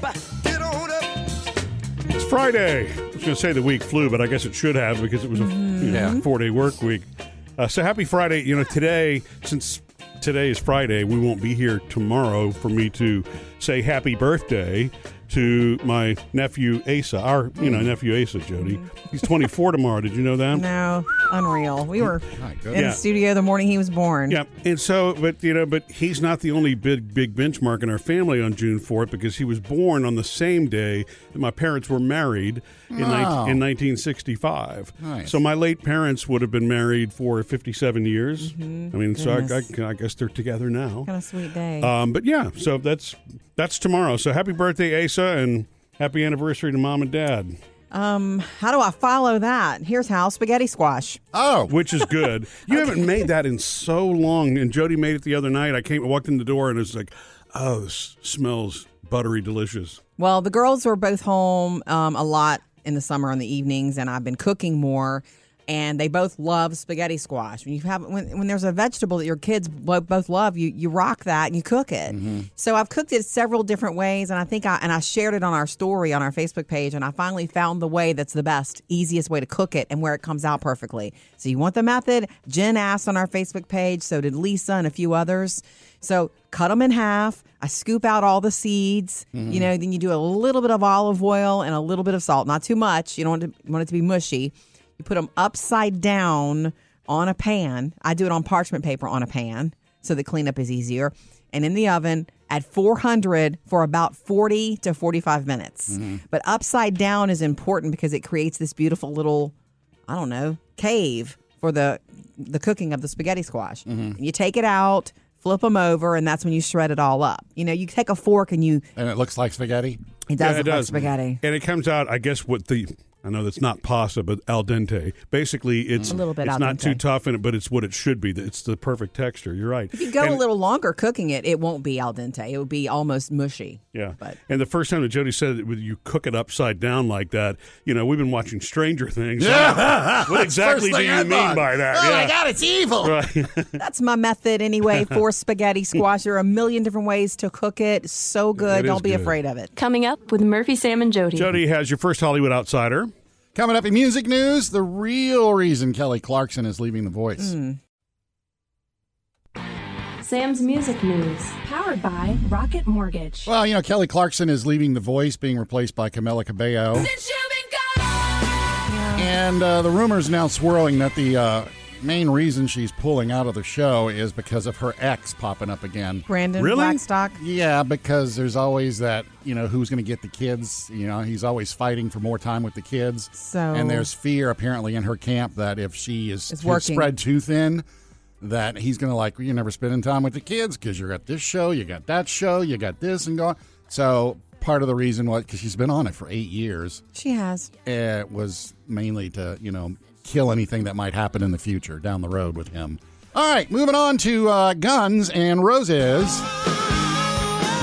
Get on up. It's Friday. I was going to say the week flew, but I guess it should have because it was a you know, Yeah. four day work week. Uh, so happy Friday. You know, today, since today is Friday, we won't be here tomorrow for me to say happy birthday to my nephew Asa, our, you know, nephew Asa, Jody. He's 24 tomorrow. Did you know that? No, unreal. We were in. Yeah. the studio the morning he was born. Yeah, and so, but you know, but he's not the only big big benchmark in our family on June fourth because he was born on the same day that my parents were married in, Oh. nine- in 1965. Nice. So my late parents would have been married for 57 years. I mean, so I, I, I guess they're together now. Kind of sweet day. Um, but yeah, so that's that's tomorrow. So happy birthday, Asa, and happy anniversary to mom and dad, um, how do I follow that? Here's how spaghetti squash. Oh, which is good. You haven't made that in so long, and Jody made it the other night. I came, I walked in the door, and it was like, oh, this smells buttery delicious. Well, the girls were both home um, a lot in the summer in the evenings, and I've been cooking more. And they both love spaghetti squash. When you have when, when there's a vegetable that your kids both love, you you rock that and you cook it. Mm-hmm. So I've cooked it several different ways, and I think I and I shared it on our story on our Facebook page, and I finally found the way that's the best, easiest way to cook it, and where it comes out perfectly. So you want the method? Jen asked on our Facebook page, so did Lisa and a few others. So cut them in half. I scoop out all the seeds. You mm-hmm. know, then you do a little bit of olive oil and a little bit of salt, not too much. You don't want, to, want it to be mushy. You put them upside down on a pan. I do it on parchment paper on a pan so the cleanup is easier. And in the oven at 400 for about 40 to 45 minutes. Mm-hmm. But upside down is important because it creates this beautiful little I don't know, cave for the the cooking of the spaghetti squash. And you take it out, flip them over, and that's when you shred it all up. You know, you take a fork and you and it looks like spaghetti. it does Yeah, look like spaghetti. and it comes out. I guess what the I know that's not pasta, but al dente. Basically, it's A little bit It's al not dente. too tough in it, but it's what it should be. It's the perfect texture. You're right. If you go And- a little longer cooking it, it won't be al dente. It would be almost mushy. Yeah. But and the first time that Jody said that you cook it upside down like that, you know, we've been watching Stranger Things. what exactly do you I mean thought. by that? Oh yeah. my God, it's evil. Right. that's my method anyway for spaghetti squash. There are a million different ways to cook it. So good. It is Don't be good. afraid of it. Coming up with Murphy, Sam, and Jody. Jody has your first Hollywood outsider. Coming up in music news, the real reason Kelly Clarkson is leaving The Voice. Sam's music news. Powered by Rocket Mortgage. Well, you know, Kelly Clarkson is leaving The Voice, being replaced by Camila Cabello. And uh, the rumors now swirling that the uh, main reason she's pulling out of the show is because of her ex popping up again. Brandon Really? Blackstock. Yeah, because there's always that, you know, who's going to get the kids. You know, he's always fighting for more time with the kids. So- and there's fear apparently in her camp that if she is It's too- spread too thin, that he's going to like you're never spending time with the kids because you got this show, you got that show, you got this and going. So part of the reason was because she's been on it for eight years. She has. It was mainly to you know kill anything that might happen in the future down the road with him. All right, moving on to uh, Guns and Roses.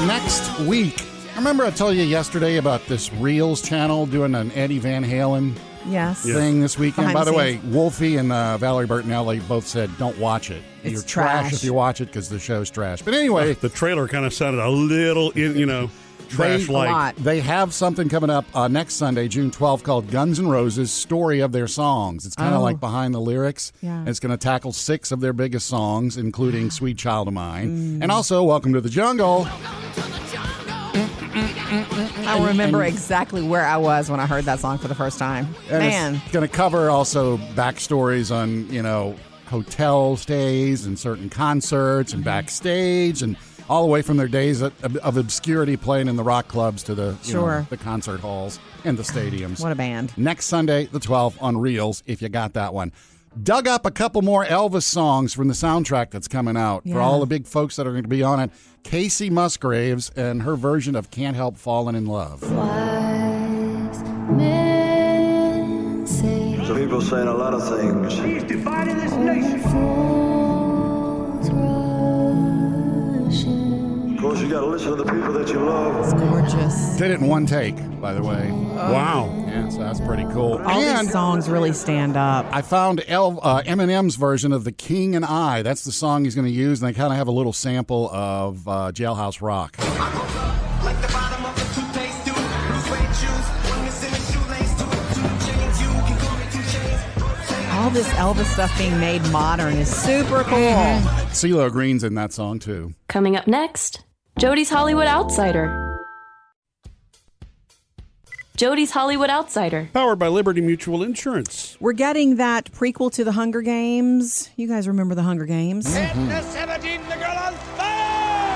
Next week, remember I told you yesterday about this Reelz channel doing an Eddie Van Halen Yes. thing this weekend. Behind By the the, way, scenes. Wolfie and uh, Valerie Bertinelli both said don't watch it. It's You're trash. trash. if you watch it because the show's trash. But anyway, The trailer kind of sounded a little, in, you know, trash like. They have something coming up uh, next Sunday, June 12th, called Guns N' Roses Story of Their Songs. It's kind of Oh. like behind the lyrics. Yeah. It's going to tackle six of their biggest songs, including Sweet Child of Mm. Mine. And also, Welcome to the Jungle. I remember exactly where I was when I heard that song for the first time. And Man. it's going to cover also backstories on, you know, hotel stays and certain concerts and backstage and all the way from their days of, of obscurity playing in the rock clubs to the, you know, the concert halls and the stadiums. What a band. next Sunday, the 12th, on Reelz, if you got that one. Dug up a couple more Elvis songs from the soundtrack that's coming out for all the big folks that are going to be on it. Kacey Musgraves and her version of Can't Help Falling in Love. Wise So people saying a lot of things. He's dividing this nation you got to listen to the people that you love. It's gorgeous. Did it in one take, by the way. Oh. wow. Yeah, so that's pretty cool. All and these songs really stand up. I found El, uh, Eminem's version of The King and I. That's the song he's going to use, and they kind of have a little sample of uh, Jailhouse Rock. All this Elvis stuff being made modern is super cool. Mm-hmm. CeeLo Green's in that song, too. Coming up next, Jody's Hollywood Outsider. Jody's Hollywood Outsider. Powered by Liberty Mutual Insurance. We're getting that prequel to the Hunger Games. You guys remember the Hunger Games?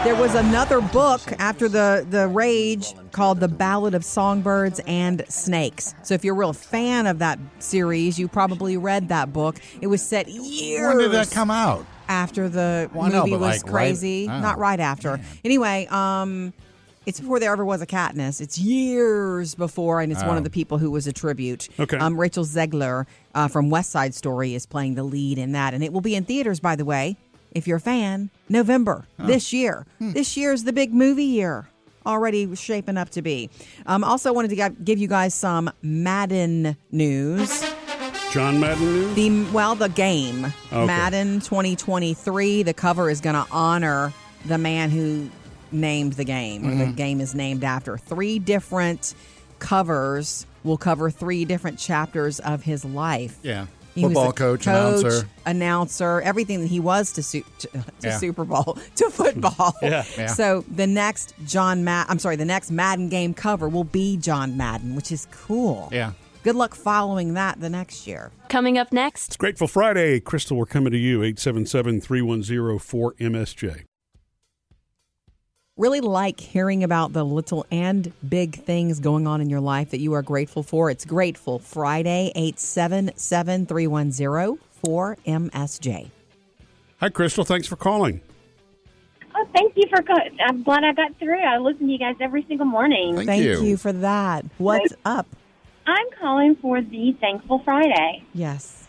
There was another book after the the rage called The Ballad of Songbirds and Snakes. So if you're a real fan of that series, you probably read that book. It was set years When did that come out? After the Well, I know, movie was like, right- crazy. oh, Not right after. Anyway, um, it's before there ever was a Katniss. It's years before, and it's one Oh. of the people who was a tribute. Okay. Um, Rachel Zegler uh, from West Side Story is playing the lead in that, and it will be in theaters. By the way, if you're a fan, November this year. Hmm. This year is the big movie year. Already shaping up to be. Um, also, wanted to give you guys some Madden news. John Madden News? The well, the game Okay. Madden 2023. The cover is going to honor the man who named the game. or The mm-hmm. game is named after three different covers. Will cover three different chapters of his life. Yeah. He was Football a coach, announcer. announcer, everything that he was to su- to, to Yeah. Super Bowl to football. Yeah. Yeah. So the next John Mad I'm sorry, the next Madden game cover will be John Madden, which is cool. Yeah. Good luck following that the next year. Coming up next, It's Grateful Friday. Crystal, we're coming to you. 877 310 4MSJ. really like hearing about the little and big things going on in your life that you are grateful for. It's Grateful Friday, 877 310 4MSJ. Hi, Crystal. Thanks for calling. Oh, thank you for. Co- I'm glad I got through. I listen to you guys every single morning. Thank Thank you. you for that. What's up? I'm calling for the Thankful Friday. Yes.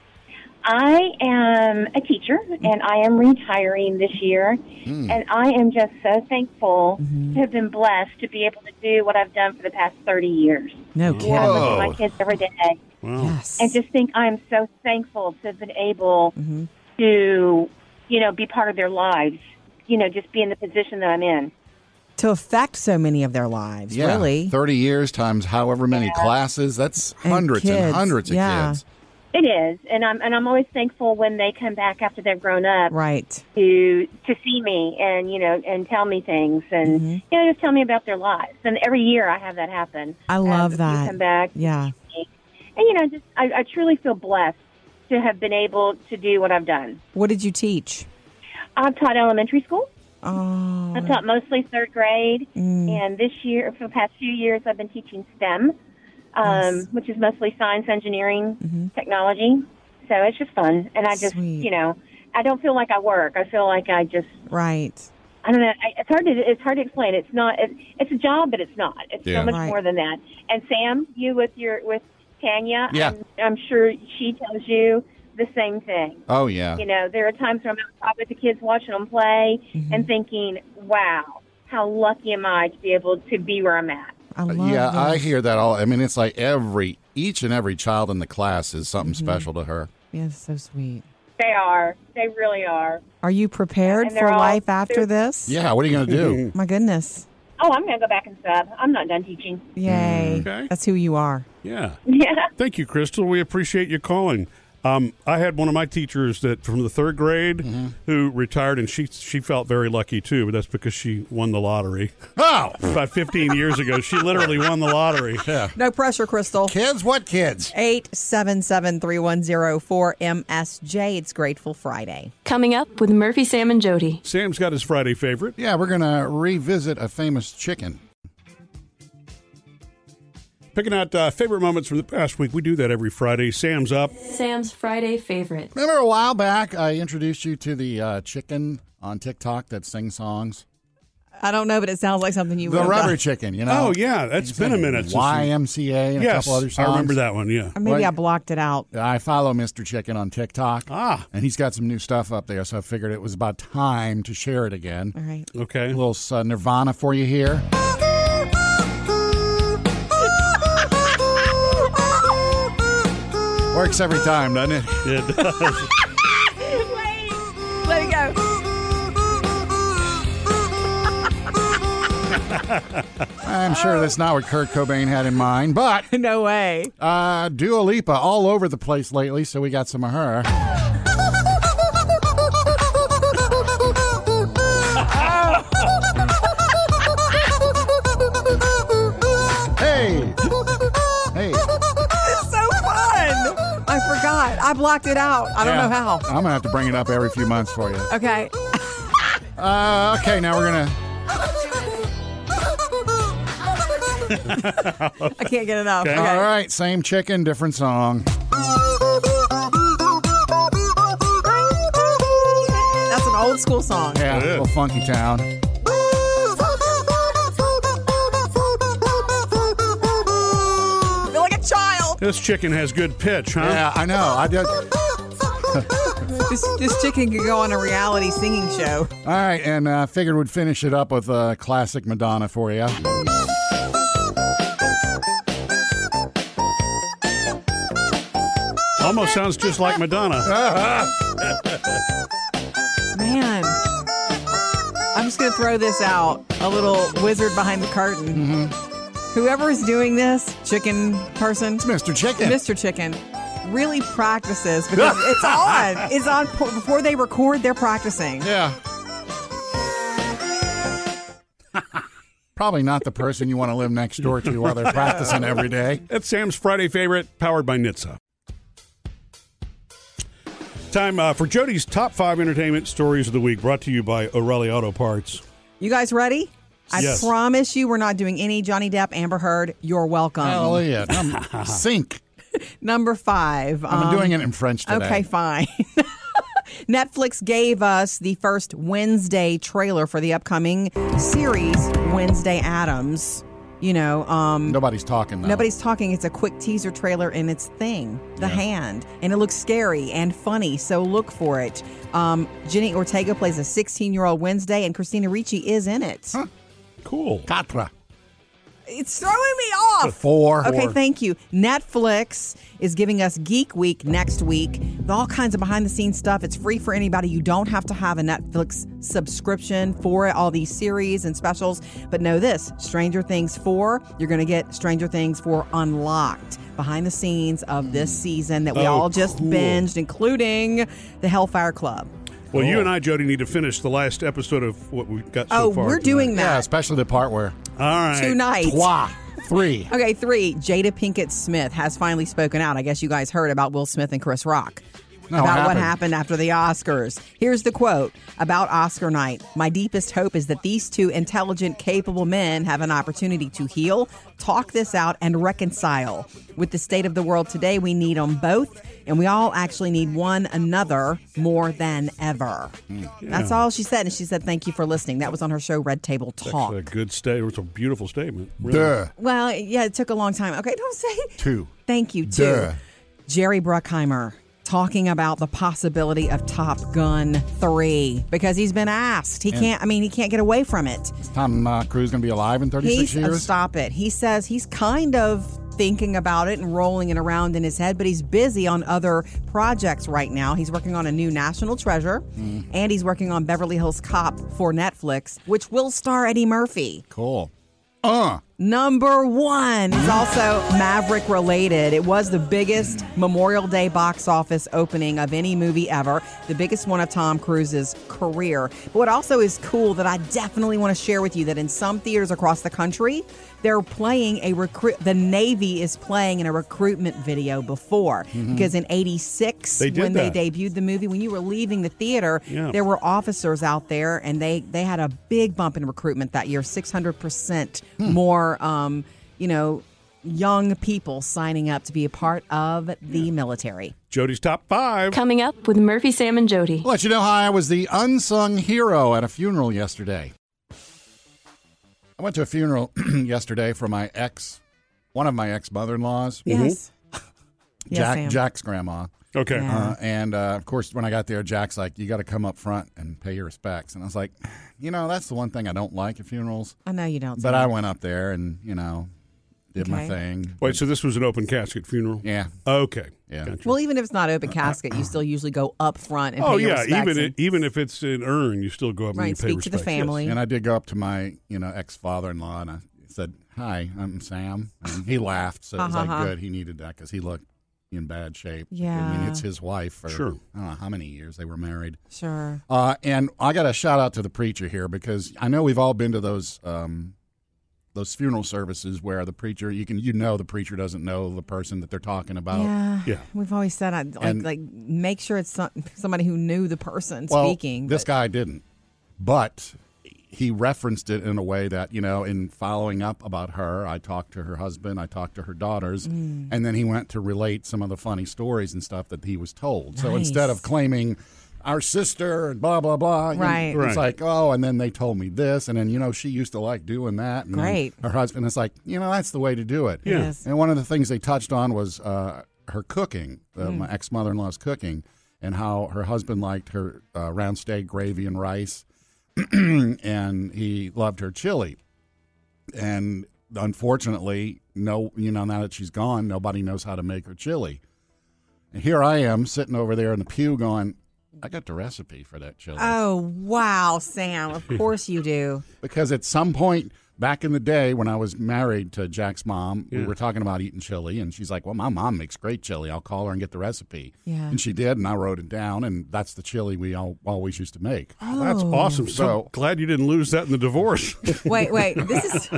I am a teacher mm. and I am retiring this year. Hmm. And I am just so thankful mm-hmm. to have been blessed to be able to do what I've done for the past 30 years. No I kidding. look Whoa. at my kids every day Wow. Yes. and just think I'm so thankful to have been able mm-hmm. to, you know, be part of their lives, you know, just be in the position that I'm in. To affect so many of their lives, Yeah. really. 30 years times however many classes. That's And hundreds and hundreds of yeah. kids. It is, and I'm and I'm always thankful when they come back after they've grown up Right. to to see me and you know and tell me things and Mm-hmm. you know just tell me about their lives. And every year I have that happen. I Um, love you that. Come back, Yeah. and you know just I, I truly feel blessed to have been able to do what I've done. What did you teach? I've taught elementary school. Oh, I've taught mostly third grade, Mm. and this year, for the past few years, I've been teaching STEM, um, Yes. which is mostly science, engineering, Mhm. technology. So it's just fun, and I just, Sweet. you know, I don't feel like I work. I feel like I just, right. I don't know. I, it's hard to, it's hard to explain. It's not, it, it's a job, but it's not. It's Yeah. so much Right. more than that. And Sam, you with your, with Tanya, Yeah. I'm, I'm sure she tells you the same thing. Oh, yeah. You know, there are times when I'm outside with the kids watching them play Mm-hmm. and thinking, wow, how lucky am I to be able to be where I'm at? I love yeah, I hear that all. I mean, it's like every, each and every child in the class is something Mm-hmm. special to her. Yeah, so sweet. They are. They really are. Are you prepared for all- life after this? Yeah, what are you going to do? My goodness. Oh, I'm going to go back and sub. I'm not done teaching. Yay. Okay. That's who you are. Yeah. Yeah. Thank you, Crystal. We appreciate you calling. Um, I had one of my teachers that from the third grade Mm-hmm. who retired, and she she felt very lucky too. But that's because she won the lottery Oh, about 15 years ago. She literally won the lottery. yeah. No pressure, Crystal. Kids, what kids? 877 310 4MSJ. It's Grateful Friday. coming up with Murphy, Sam, and Jody. Sam's got his Friday favorite. Yeah, we're going to revisit a famous chicken. Picking out uh, favorite moments from the past week. We do that every Friday. Sam's up. Sam's Friday favorite. Remember a while back, I introduced you to the uh, chicken on TikTok that sings songs? I don't know, but it sounds like something you The would have rubber done. chicken, you know? Oh yeah, that's been a minute. YMCA and a yes, couple other songs. I remember that one. Yeah. Or maybe Well, I blocked it out. I follow Mr. Chicken on TikTok. Ah. And he's got some new stuff up there, so I figured it was about time to share it again. All right. Okay. A little uh, Nirvana for you here. Works every time, doesn't it? It does. Let it go. I'm sure that's not what Kurt Cobain had in mind, but no way. uh, Dua Lipa all over the place lately, so we got some of her. I blocked it out. I don't Yeah. know how. I'm gonna have to bring it up every few months for you. Okay. Uh, okay, now we're gonna. I can't get enough. Okay. Okay. All right, same chicken, different song. That's an old school song. Yeah, It is. little funky town. This chicken has good pitch, huh? Yeah, I know. I did. This, this chicken could go on a reality singing show. All right, and uh, figured we'd finish it up with a classic Madonna for you. Almost sounds just like Madonna. Man. I'm just going to throw this out. A little wizard behind the curtain. Mm-hmm. Whoever is doing this, chicken person, Mr. Chicken. Mr. Chicken, really practices because it's on. It's on before they record. They're practicing. Yeah. Probably not the person you want to live next door to while they're practicing every day. That's Sam's Friday favorite, powered by NHTSA. Time uh, for Jody's top five entertainment stories of the week, brought to you by O'Reilly Auto Parts. You guys ready? I Yes. promise you, we're not doing any Johnny Depp, Amber Heard. You're welcome. Hallelujah. Um, Sink. Number five. I'm um, doing it in French today. Okay, fine. Netflix gave us the first Wednesday trailer for the upcoming series Wednesday Addams. You know, um, Nobody's talking though. nobody's talking. It's a quick teaser trailer and it's thing, the hand, and it looks scary and funny. So look for it. Um, Jenny Ortega plays a 16 year old Wednesday, and Christina Ricci is in it. Cool. Quatre. It's throwing me off. Four. Okay, Four. thank you. Netflix is giving us Geek Week next week with all kinds of behind the scenes stuff. It's free for anybody. You don't have to have a Netflix subscription for it, all these series and specials. But know this Stranger Things 4, you're going to get Stranger Things 4 unlocked behind the scenes of this season that we Oh, all just cool. binged, including the Hellfire Club. Well, you oh. and I, Jody, need to finish the last episode of what we've got so oh, far. Oh, we're tonight. doing that. Yeah, especially the part where All right. tonight. trois, three. Okay, three. Jada Pinkett Smith has finally spoken out. I guess you guys heard about Will Smith and Chris Rock. No, about what what happened? happened after the Oscars. Here's the quote about Oscar night. My deepest hope is that these two intelligent, capable men have an opportunity to heal, talk this out, and reconcile. With the state of the world today, we need them both, and we all actually need one another more than ever. Hmm. That's all she said. And she said, Thank you for listening. That was on her show, Red Table Talk. That's a good statement. It's a beautiful statement. Really. Duh. Well, yeah, it took a long time. Okay, don't say Two. Thank you, too. Duh. Jerry Bruckheimer talking about the possibility of Top Gun 3 because he's been asked. He can't, I mean, he can't get away from it. Tom uh, Cruise going to be alive in 36 He's, uh, years? stop it. He says he's kind of thinking about it and rolling it around in his head, but he's busy on other projects right now. He's working on a new National Treasure Mm. and he's working on Beverly Hills Cop for Netflix, which will star Eddie Murphy. Cool. Uh. Number one is also Maverick related. It was the biggest Memorial Day box office opening of any movie ever, the biggest one of Tom Cruise's career. But what also is cool that I definitely want to share with you that in some theaters across the country, they're playing a recruit. The Navy is playing in a recruitment video before mm-hmm. because in '86 when that. they debuted the movie, when you were leaving the theater, Yeah. there were officers out there, and they they had a big bump in recruitment that year, six hundred percent hmm. more. Um, you know, young people signing up to be a part of the military. Jody's top five. Coming up with Murphy, Sam, and Jody. I'll let you know how I was the unsung hero at a funeral yesterday. I went to a funeral yesterday for my ex, one of my ex mother in laws, Yes. Yes, Jack, Sam. Jack's grandma. Okay. Yeah. Uh, and uh, of course, when I got there, Jack's like, "You got to come up front and pay your respects." And I was like, "You know, that's the one thing I don't like at funerals." I know you don't. But I went up there, and you know, did my thing. Wait, so this was an open casket funeral? Yeah. Okay. Yeah. Gotcha. Well, even if it's not open casket, you still usually go up front and oh pay your yeah, respects even and- i- even if it's an urn, you still go up Right, and you pay speak to the respects. Yes. family. And I did go up to my, you know, ex father in law and I said, "Hi, I'm Sam." And he laughed, so it was Ha, ha, like good. He needed that because he looked in bad shape. Yeah. I Yeah. mean, it's his wife for Sure. I don't know how many years they were married. Sure. Uh, and I got a shout out to the preacher here because I know we've all been to those um, those funeral services where the preacher you can you know the preacher doesn't know the person that they're talking about. Yeah. Yeah. We've always said, I, like, And- like, make sure it's some, somebody who knew the person well, speaking. This but- guy didn't, but he referenced it in a way that you know, in following up about her, I talked to her husband, I talked to her daughters, Mm. and then he went to relate some of the funny stories and stuff that he was told. So instead of claiming our sister and blah blah blah, you know, Right. it's Right. like oh, and then they told me this, and then you know she used to like doing that. And then Great. her husband is like, you know, that's the way to do it. Yeah. Yes. And one of the things they touched on was uh, her cooking, uh, Mm. my ex mother in law's cooking, and how her husband liked her uh, round steak, gravy, and rice, and he loved her chili. And unfortunately, no, you know, now that she's gone, nobody knows how to make her chili. And here I am sitting over there in the pew going, I got the recipe for that chili. Oh, wow, Sam. Of course you do. because at some point back in the day when I was married to Jack's mom, we were talking about eating chili, and she's like, "Well, my mom makes great chili. I'll call her and get the recipe." Yeah. and she did, and I wrote it down, and that's the chili we all always used to make. Oh, that's awesome. So, So- glad you didn't lose that in the divorce. Wait, wait. This is.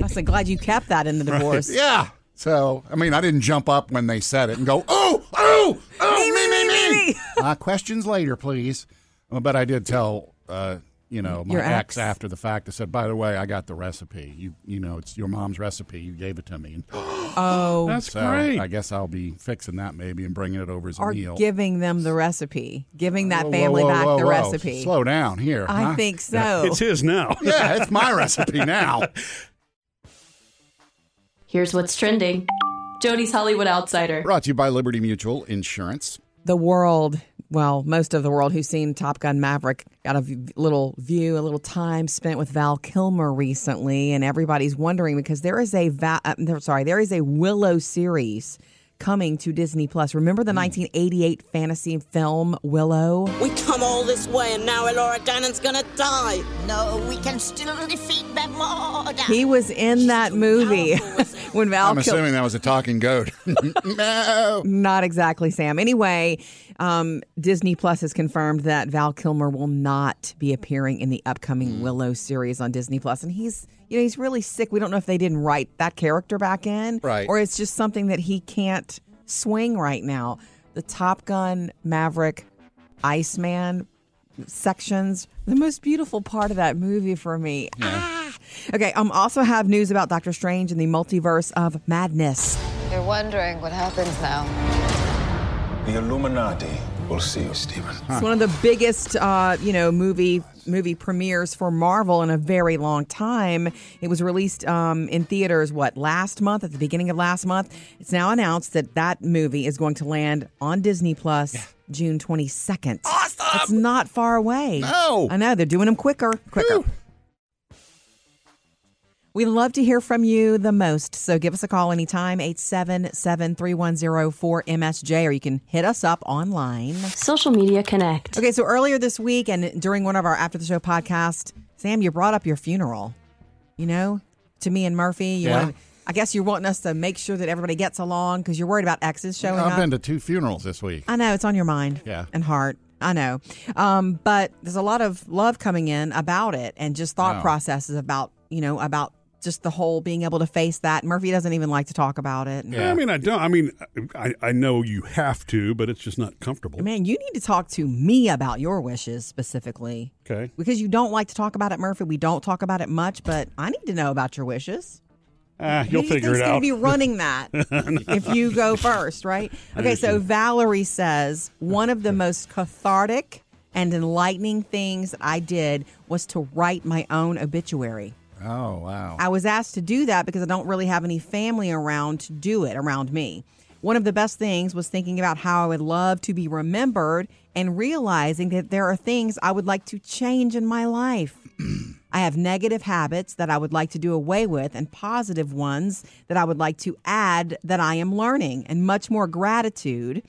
I'm so glad you kept that in the divorce. Yeah. So, I mean, I didn't jump up when they said it and go, "Oh, oh, oh, Me, me, me, me, me." uh, questions later, please. Well, but I did tell, uh, you know, my ex. ex. after the fact. I said, "By the way, I got the recipe. You, you know, it's your mom's recipe. You gave it to me." And Oh, That's So great. I guess I'll be fixing that maybe and bringing it over as a or meal. giving them the recipe, giving that Whoa, family whoa, back whoa, the whoa. recipe. Slow down here. I huh? think so. it's his now. Yeah, it's my recipe now. Here's what's trending Jody's Hollywood Outsider. Brought to you by Liberty Mutual Insurance. the world, well, most of the world who's seen Top Gun Maverick got a v- little view, a little time spent with Val Kilmer recently, and everybody's wondering because there is a Va- uh, sorry, there is a Willow series coming to Disney Plus. Remember the 1988 fantasy film Willow? We come all this way and now Elora Danan's gonna die. No, we can still defeat Bavmorda. He was in that movie when Val I'm Kilmer. assuming that was a talking goat. no. Not exactly, Sam. Anyway, um, Disney Plus has confirmed that Val Kilmer will not be appearing in the upcoming Willow series on Disney Plus, and he's you know he's really sick. We don't know if they didn't write that character back in, Right. or it's just something that he can't swing right now. The Top Gun Maverick Iceman sections the most beautiful part of that movie for me ah! okay um also have news about doctor strange and the multiverse of madness You're wondering what happens now. The Illuminati will see you, Stephen. It's one of the biggest, uh, you know, movie movie premieres for Marvel in a very long time. It was released um, in theaters what last month, at the beginning of last month. It's now announced that that movie is going to land on Disney Plus June twenty second. Awesome! It's not far away. No. I know they're doing them quicker, quicker. We love to hear from you the most. So give us a call anytime, 877 310 4MSJ, or you can hit us up online. Social Media Connect. Okay, so earlier this week and during one of our after the show podcast, Sam, you brought up your funeral. You know, to me and Murphy. You Yeah. wanted, I guess you're wanting us to make sure that everybody gets along because you're worried about exes showing up. I've been to two funerals this week. I know it's on your mind Yeah. and heart. I know. Um, but there's a lot of love coming in about it and just thought Wow. processes about, you know, about just the whole being able to face that. Murphy doesn't even like to talk about it. Yeah, I mean, I don't. I mean, I, I know you have to, but it's just not comfortable. Man, you need to talk to me about your wishes specifically. Okay. Because you don't like to talk about it, Murphy. We don't talk about it much, but I need to know about your wishes. Ah, you'll do you figure it out. be running that if you go first, right? Okay, so. Valerie says one of the most cathartic and enlightening things that I did was to write my own obituary. Oh, wow. I was asked to do that because I don't really have any family around to do it around me. One of the best things was thinking about how I would love to be remembered and realizing that there are things I would like to change in my life. I have negative habits that I would like to do away with and positive ones that I would like to add that I am learning, and much more gratitude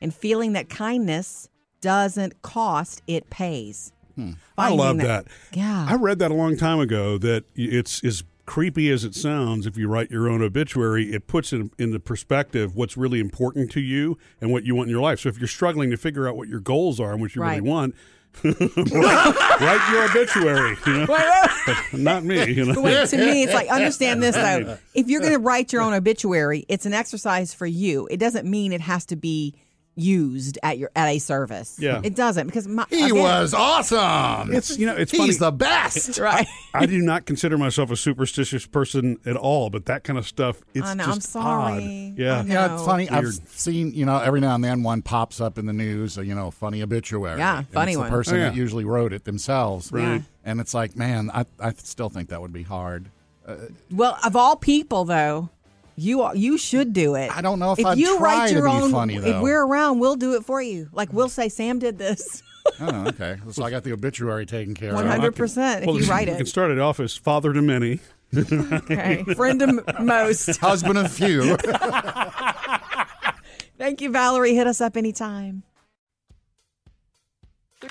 and feeling that kindness doesn't cost, it pays. Hmm. I love that- that. Yeah. I read that a long time ago that it's as creepy as it sounds if you write your own obituary it puts it the perspective what's really important to you and what you want in your life so if you're struggling to figure out what your goals are and what you Right. really want write, write your obituary you know? not me you know But wait, to me, it's like understand this though. If you're going to uh, write your own obituary, it's an exercise for you. It doesn't mean it has to be used at your at a service. Yeah. it doesn't because my, He again- was awesome. it's you know it's He's funny the best. right. I do not consider myself a superstitious person at all, but that kind of stuff, it's I know, just I'm sorry. odd. Yeah. I know. Yeah, it's funny. I've seen, you know, every now and then one pops up in the news, a, you know, funny obituary. Yeah, funny it's one. The person Oh, yeah. that usually wrote it themselves. Right. And it's like, man, I, I still think that would be hard. Uh, well, of all people though, you are, you should do it. I don't know if if I'd you try write to your be own. funny, if we're around, we'll do it for you. Like we'll say, Sam did this. Oh, okay. So I got the obituary taken care One of. hundred percent. If Well, you write it, You can it, start it off as father to many. okay. friend of most. Husband of few. Thank you, Valerie. Hit us up anytime.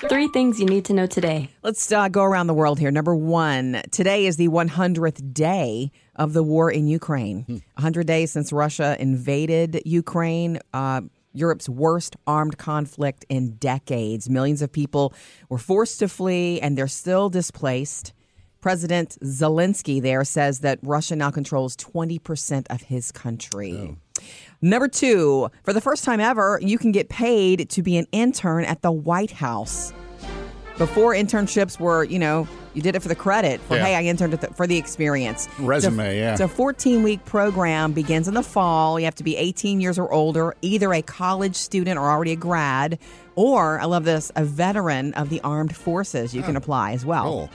Three things you need to know today. Let's uh, go around the world here. Number one, today is the 100th day of the war in Ukraine. 100 days since Russia invaded Ukraine. Uh, Europe's worst armed conflict in decades. Millions of people were forced to flee, and they're still displaced. President Zelensky there says that Russia now controls 20% of his country. Number two, for the first time ever, you can get paid to be an intern at the White House. Before internships were, you know, you did it for the credit for Yeah. hey, I interned at the, for the experience. Resume, It's a, yeah. It's a 14 week program, begins in the fall. You have to be 18 years or older, either a college student or already a grad, or I love this, a veteran of the armed forces. You can apply as well. Cool.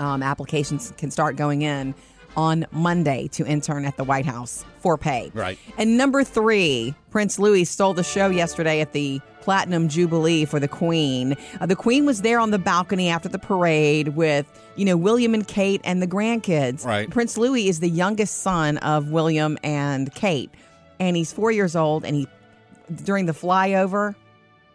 Um, applications can start going in on Monday to intern at the White House for pay. Right. And number three, Prince Louis stole the show yesterday at the Platinum Jubilee for the Queen. Uh, the Queen was there on the balcony after the parade with, you know, William and Kate and the grandkids. Right. Prince Louis is the youngest son of William and Kate, and he's four years old. And he, during the flyover,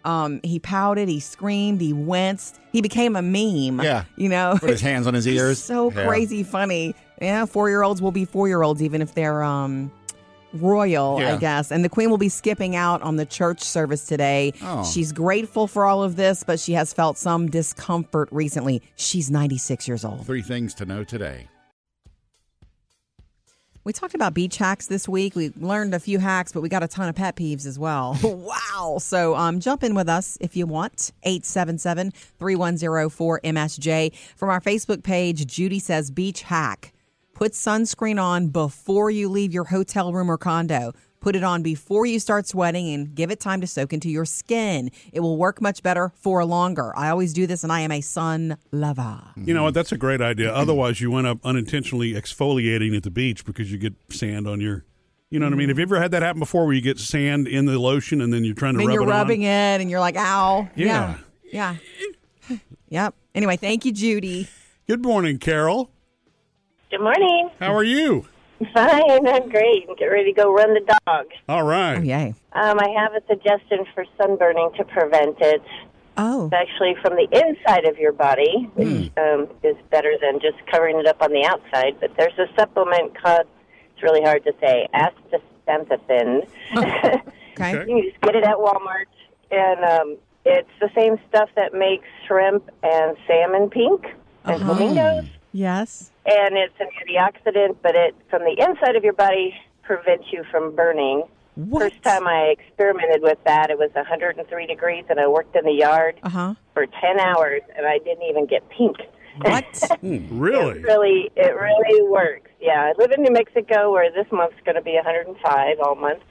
um, he pouted, he screamed, he winced. He became a meme. Yeah. You know, Put his hands on his ears. so Yeah. crazy funny. Yeah, four year olds will be four year olds even if they're um royal, I guess. And the queen will be skipping out on the church service today. Oh. She's grateful for all of this, but she has felt some discomfort recently. She's 96 years old. Three things to know today. We talked about beach hacks this week. We learned a few hacks, but we got a ton of pet peeves as well. wow. So um, jump in with us if you want. 877 3104 MSJ. From our Facebook page, Judy says beach hack. Put sunscreen on before you leave your hotel room or condo. Put it on before you start sweating and give it time to soak into your skin. It will work much better for longer. I always do this, and I am a sun lover. You know what? That's a great idea. Otherwise, you end up unintentionally exfoliating at the beach because you get sand on your. You know what I mean? Mm-hmm. Have you ever had that happen before where you get sand in the lotion and then you're trying to then rub you're it on? rubbing it and you're like, ow. Yeah. Yeah. Yeah. yep. Anyway, thank you, Judy. Good morning, Carol. Good morning. How are you? Fine, I'm great. Get ready to go run the dog. All right. Oh, yay. Um, I have a suggestion for sunburning to prevent it. Oh. It's actually from the inside of your body, which um, is better than just covering it up on the outside. But there's a supplement called, it's really hard to say, astaxanthin. Okay. You can just get it at Walmart, and um, it's the same stuff that makes shrimp and salmon pink and Uh-huh. flamingos. Yes. and it's an antioxidant, but it from the inside of your body prevents you from burning. What? First time I experimented with that, it was 103 degrees, and I worked in the yard Uh huh. for 10 hours, and I didn't even get pink. What? Really? It really, it really works. Yeah, I live in New Mexico, where this month's going to be 105 all month,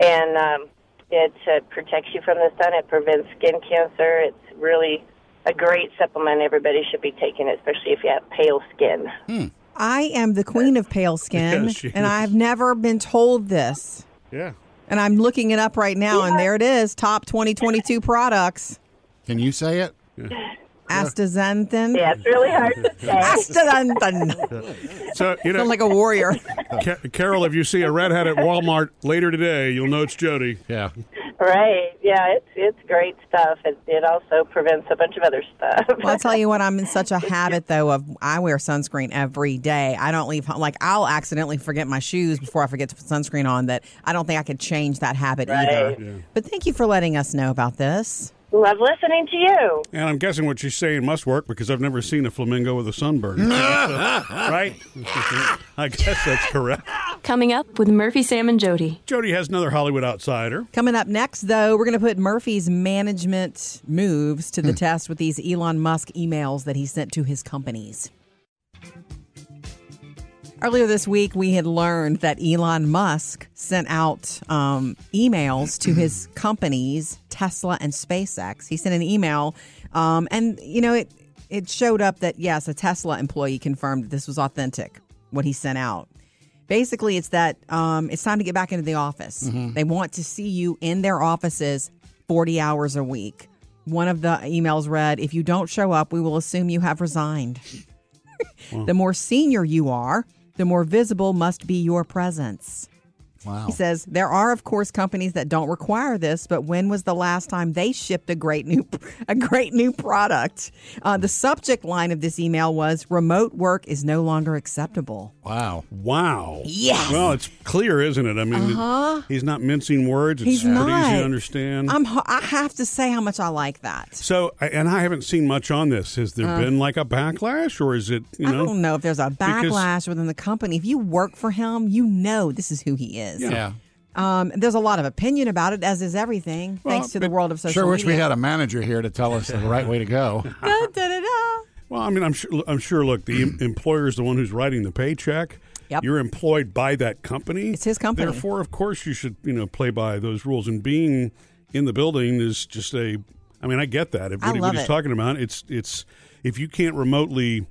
and um, it uh, protects you from the sun. It prevents skin cancer. It's really a great supplement. Everybody should be taking, it, especially if you have pale skin. Hmm. I am the queen of pale skin, Yeah, and. I've never been told this. Yeah. And I'm looking it up right now, and there it is top 2022 products. Can you say it? Astaxanthin. Yeah, it's really hard to say. Astaxanthin. So you know, Sound like a warrior. Ca- Carol, if you see a redhead at Walmart later today, you'll know it's Jody. Yeah. Right. Yeah, it's it's great stuff. It it also prevents a bunch of other stuff. Well, I'll tell you what, I'm in such a habit though of I wear sunscreen every day. I don't leave home like I'll accidentally forget my shoes before I forget to put sunscreen on that I don't think I could change that habit either. Right. But thank you for letting us know about this. Love listening to you. And I'm guessing what she's saying must work because I've never seen a flamingo with a sunburn. right? I guess that's correct. Coming up with Murphy, Sam, and Jody. Jody has another Hollywood outsider. Coming up next, though, we're going to put Murphy's management moves to the hmm. test with these Elon Musk emails that he sent to his companies. Earlier this week, we had learned that Elon Musk sent out um, emails to his companies, Tesla and SpaceX. He sent an email, um, and you know it. It showed up that yes, a Tesla employee confirmed this was authentic. What he sent out. Basically, it's that um, it's time to get back into the office. They want to see you in their offices 40 hours a week. One of the emails read, If you don't show up, we will assume you have resigned. the more senior you are, the more visible must be your presence. Wow. He says there are, of course, companies that don't require this, but when was the last time they shipped a great new a great new product? Uh, the subject line of this email was "Remote work is no longer acceptable." Wow. Wow. Yes. Well, it's clear, isn't it? I mean, Uh-huh. he's not mincing words. It's He's pretty easy not. to understand. I'm h- I have to say how much I like that. so, and I haven't seen much on this. Has there been like a backlash, or is it you Uh. I know? don't know if there's a Because- backlash within the company. If you work for him, you know this is who he is. Yeah. Um, there's a lot of opinion about it, as is everything, Well, thanks to the world of social media. Sure wish we had a manager here to tell us the right way to go. Da, da, da. Well, I mean, I'm sure. I'm sure. Look, the employer is the one who's writing the paycheck. Yep. You're employed by that company. It's his company. Therefore, of course, you should you know play by those rules. And being in the building is just a. I mean, I get that. If I what, he- love what he's talking about, it's it's if you can't remotely,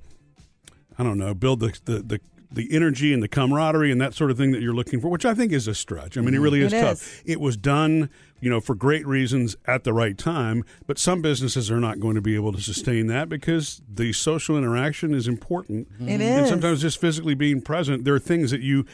I don't know, build the the. the the energy and the camaraderie and that sort of thing that you're looking for, which I think is a stretch. I mean, it mm-hmm. really is It tough. is. It was done, you know, for great reasons at the right time, but some businesses are not going to be able to sustain that because the social interaction is important. Mm-hmm. It And is. sometimes just physically being present, there are things that you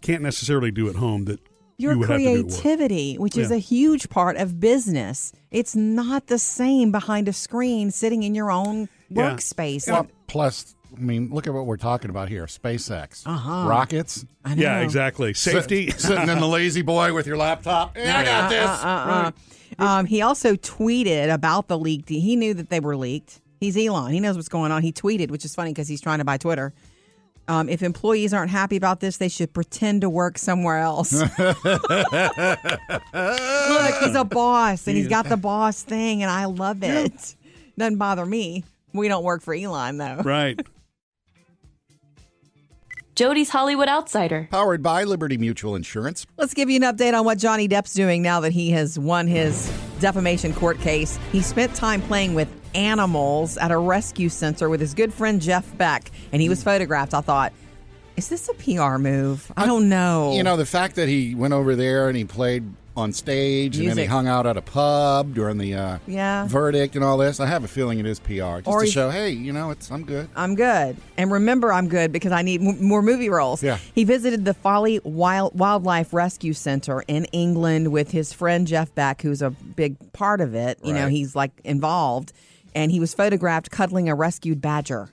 can't necessarily do at home that Your you would have to do at work. creativity, which is a huge part of business. It's not the same behind a screen sitting in your own Yeah. workspace. Well, plus, I mean, look at what we're talking about here SpaceX. Uh-huh. Rockets. I know. Yeah, exactly. Safety. Sit- sitting in the lazy boy with your laptop. Yeah, I got this. Uh-uh. Um, he also tweeted about the leaked. He knew that they were leaked. He's Elon. He knows what's going on. He tweeted, which is funny because he's trying to buy Twitter. Um, if employees aren't happy about this, they should pretend to work somewhere else. Look, he's a boss and he's got the boss thing, and I love it. Doesn't bother me. We don't work for Elon, though. right. Jody's Hollywood Outsider. Powered by Liberty Mutual Insurance. Let's give you an update on what Johnny Depp's doing now that he has won his defamation court case. He spent time playing with animals at a rescue center with his good friend Jeff Beck, and he was mm. photographed. I thought, is this a PR move? I don't know. You know, the fact that he went over there and he played on stage and then he hung out at a pub during the uh, Yeah. verdict and all this, I have a feeling it is PR. Just Or to show, hey, you know, it's I'm good. I'm good. And remember, I'm good because I need m- more movie roles. Yeah. He visited the Folly Wild- Wildlife Rescue Center in England with his friend Jeff Beck, who's a big part of it. You know, he's like involved. And he was photographed cuddling a rescued badger.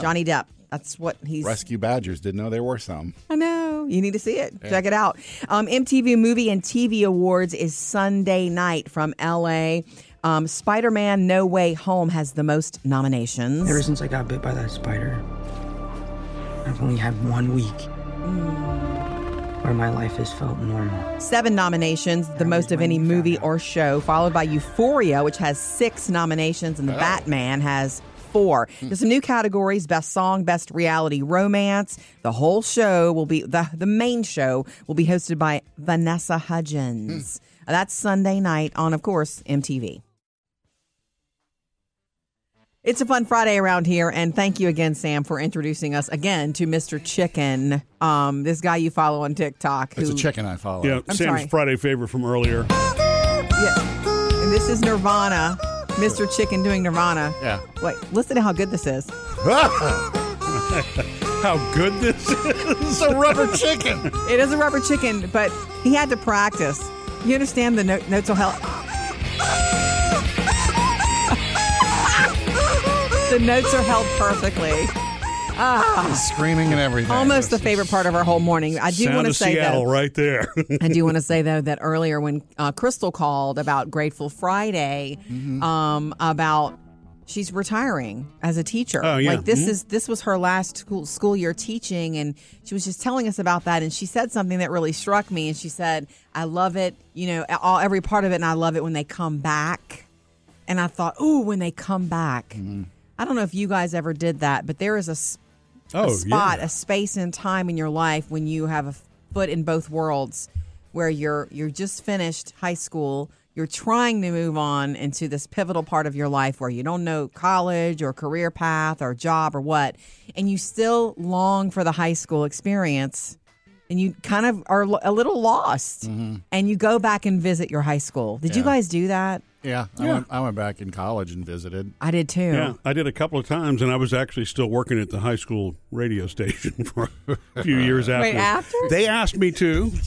Johnny Depp. That's what he's. Rescue badgers didn't know there were some. I know. You need to see it. Check it out. Um, MTV Movie and TV Awards is Sunday night from LA. Um, Spider Man No Way Home has the most nominations. Ever since I got bit by that spider, I've only had one week where my life has felt normal. Seven nominations, the most of any movie or show, followed by Euphoria, which has six nominations, and The Batman has four. Hmm. There's some new categories: best song, best reality romance. The whole show will be the the main show will be hosted by Vanessa Hudgens. Hmm. Uh, that's Sunday night on, of course, MTV. It's a fun Friday around here, and thank you again, Sam, for introducing us again to Mr. Chicken. Um, this guy you follow on TikTok. It's who, a chicken I follow. Yeah, I'm Sam's sorry. Friday favorite from earlier. Yeah. And this is Nirvana. Mr. Chicken doing Nirvana. Yeah. Wait, listen to how good this is. How good this is. It's a rubber chicken. It is a rubber chicken, but he had to practice. You understand the no- notes will help. the notes are held perfectly. Ah, Screaming and everything. almost the favorite part of our whole morning. I do want to say Seattle though. right there. I do want to say though that earlier when uh, Crystal called about Grateful Friday, Mm-hmm. um, about she's retiring as a teacher. Oh, yeah. Like this Mhm. is this was her last school school year teaching, and she was just telling us about that. And she said something that really struck me. And she said, "I love it, you know, all every part of it, and I love it when they come back." And I thought, "Ooh, when they come back." I don't know if you guys ever did that, but there is a Oh, a spot, yeah. a space and time in your life when you have a foot in both worlds, where you're you're just finished high school, you're trying to move on into this pivotal part of your life where you don't know college or career path or job or what, and you still long for the high school experience. And you kind of are a little lost, and you go back and visit your high school. Did you Mm-hmm. Guys do that? Yeah, I, Yeah. Went, I went back in college and visited. I did too. Yeah, I did a couple of times, and I was actually still working at the high school radio station for a few years after. Wait, after? They asked me to.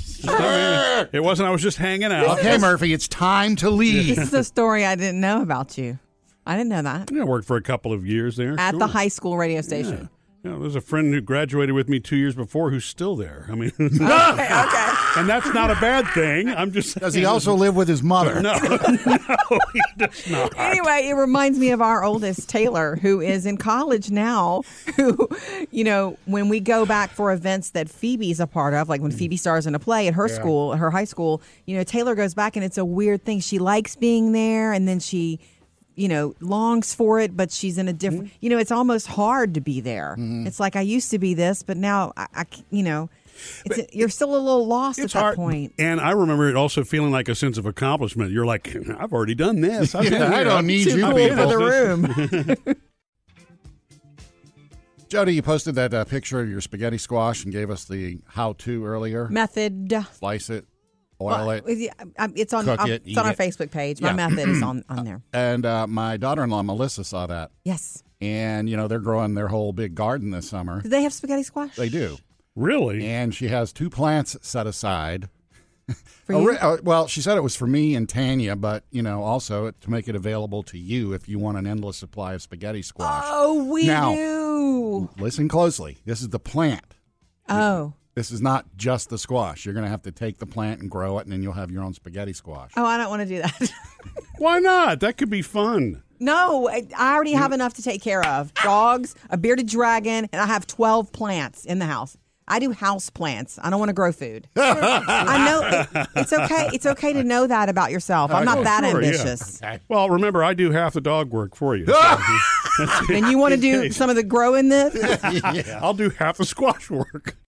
It wasn't. I was just hanging out. Okay, Murphy, it's time to leave. This is a story I didn't know about you. I didn't know that. Yeah, I worked for a couple of years there. At sure. the high school radio station. Yeah, there's a friend who graduated with me two years before who's still there. I mean, Okay, okay. and that's not a bad thing. I'm just. Does he also live with his mother? No, no, he does not. Anyway, it reminds me of our oldest Taylor, who is in college now. Who, you know, when we go back for events that Phoebe's a part of, like when mm. Phoebe stars in a play at her school, her high school, you know, Taylor goes back and it's a weird thing. She likes being there, and then she, you know, longs for it, but she's in a different. You know, it's almost hard to be there. It's like I used to be this, but now I, you know, it's, you're still a little lost at It's that hard. point. And I remember it also feeling like a sense of accomplishment. You're like, I've already done this. I've Yeah, been I don't need you cool people. for the room. Jody, you posted that uh, picture of your spaghetti squash and gave us the how-to earlier. Method. Slice it, oil Well, it, yeah, It's on. Cook it, it's on our it. Facebook page. My Yeah. method is on on there. and uh, my daughter-in-law Melissa saw that, Yes. and you know they're growing their whole big garden this summer. Do they have spaghetti squash? They do, Really? and she has two plants set aside. For Oh, you? re- uh, well, she said it was for me and Tanya, but you know, also to make it available to you if you want an endless supply of spaghetti squash. Oh, we Now- do. Listen closely. This is the plant. Oh. This is not just the squash. You're going to have to take the plant and grow it, and then you'll have your own spaghetti squash. Oh, I don't want to do that. Why not? That could be fun. no, I I already have enough to take care of. Dogs, a bearded dragon, and I have 12 plants in the house. I do house plants. I don't want to grow food. I know it, it's okay. It's okay to know that about yourself. I'm not Oh, that sure, yeah. ambitious. Well, remember, I do half the dog work for you. so- Then you want to do some of the growing this? I'll do half the squash work.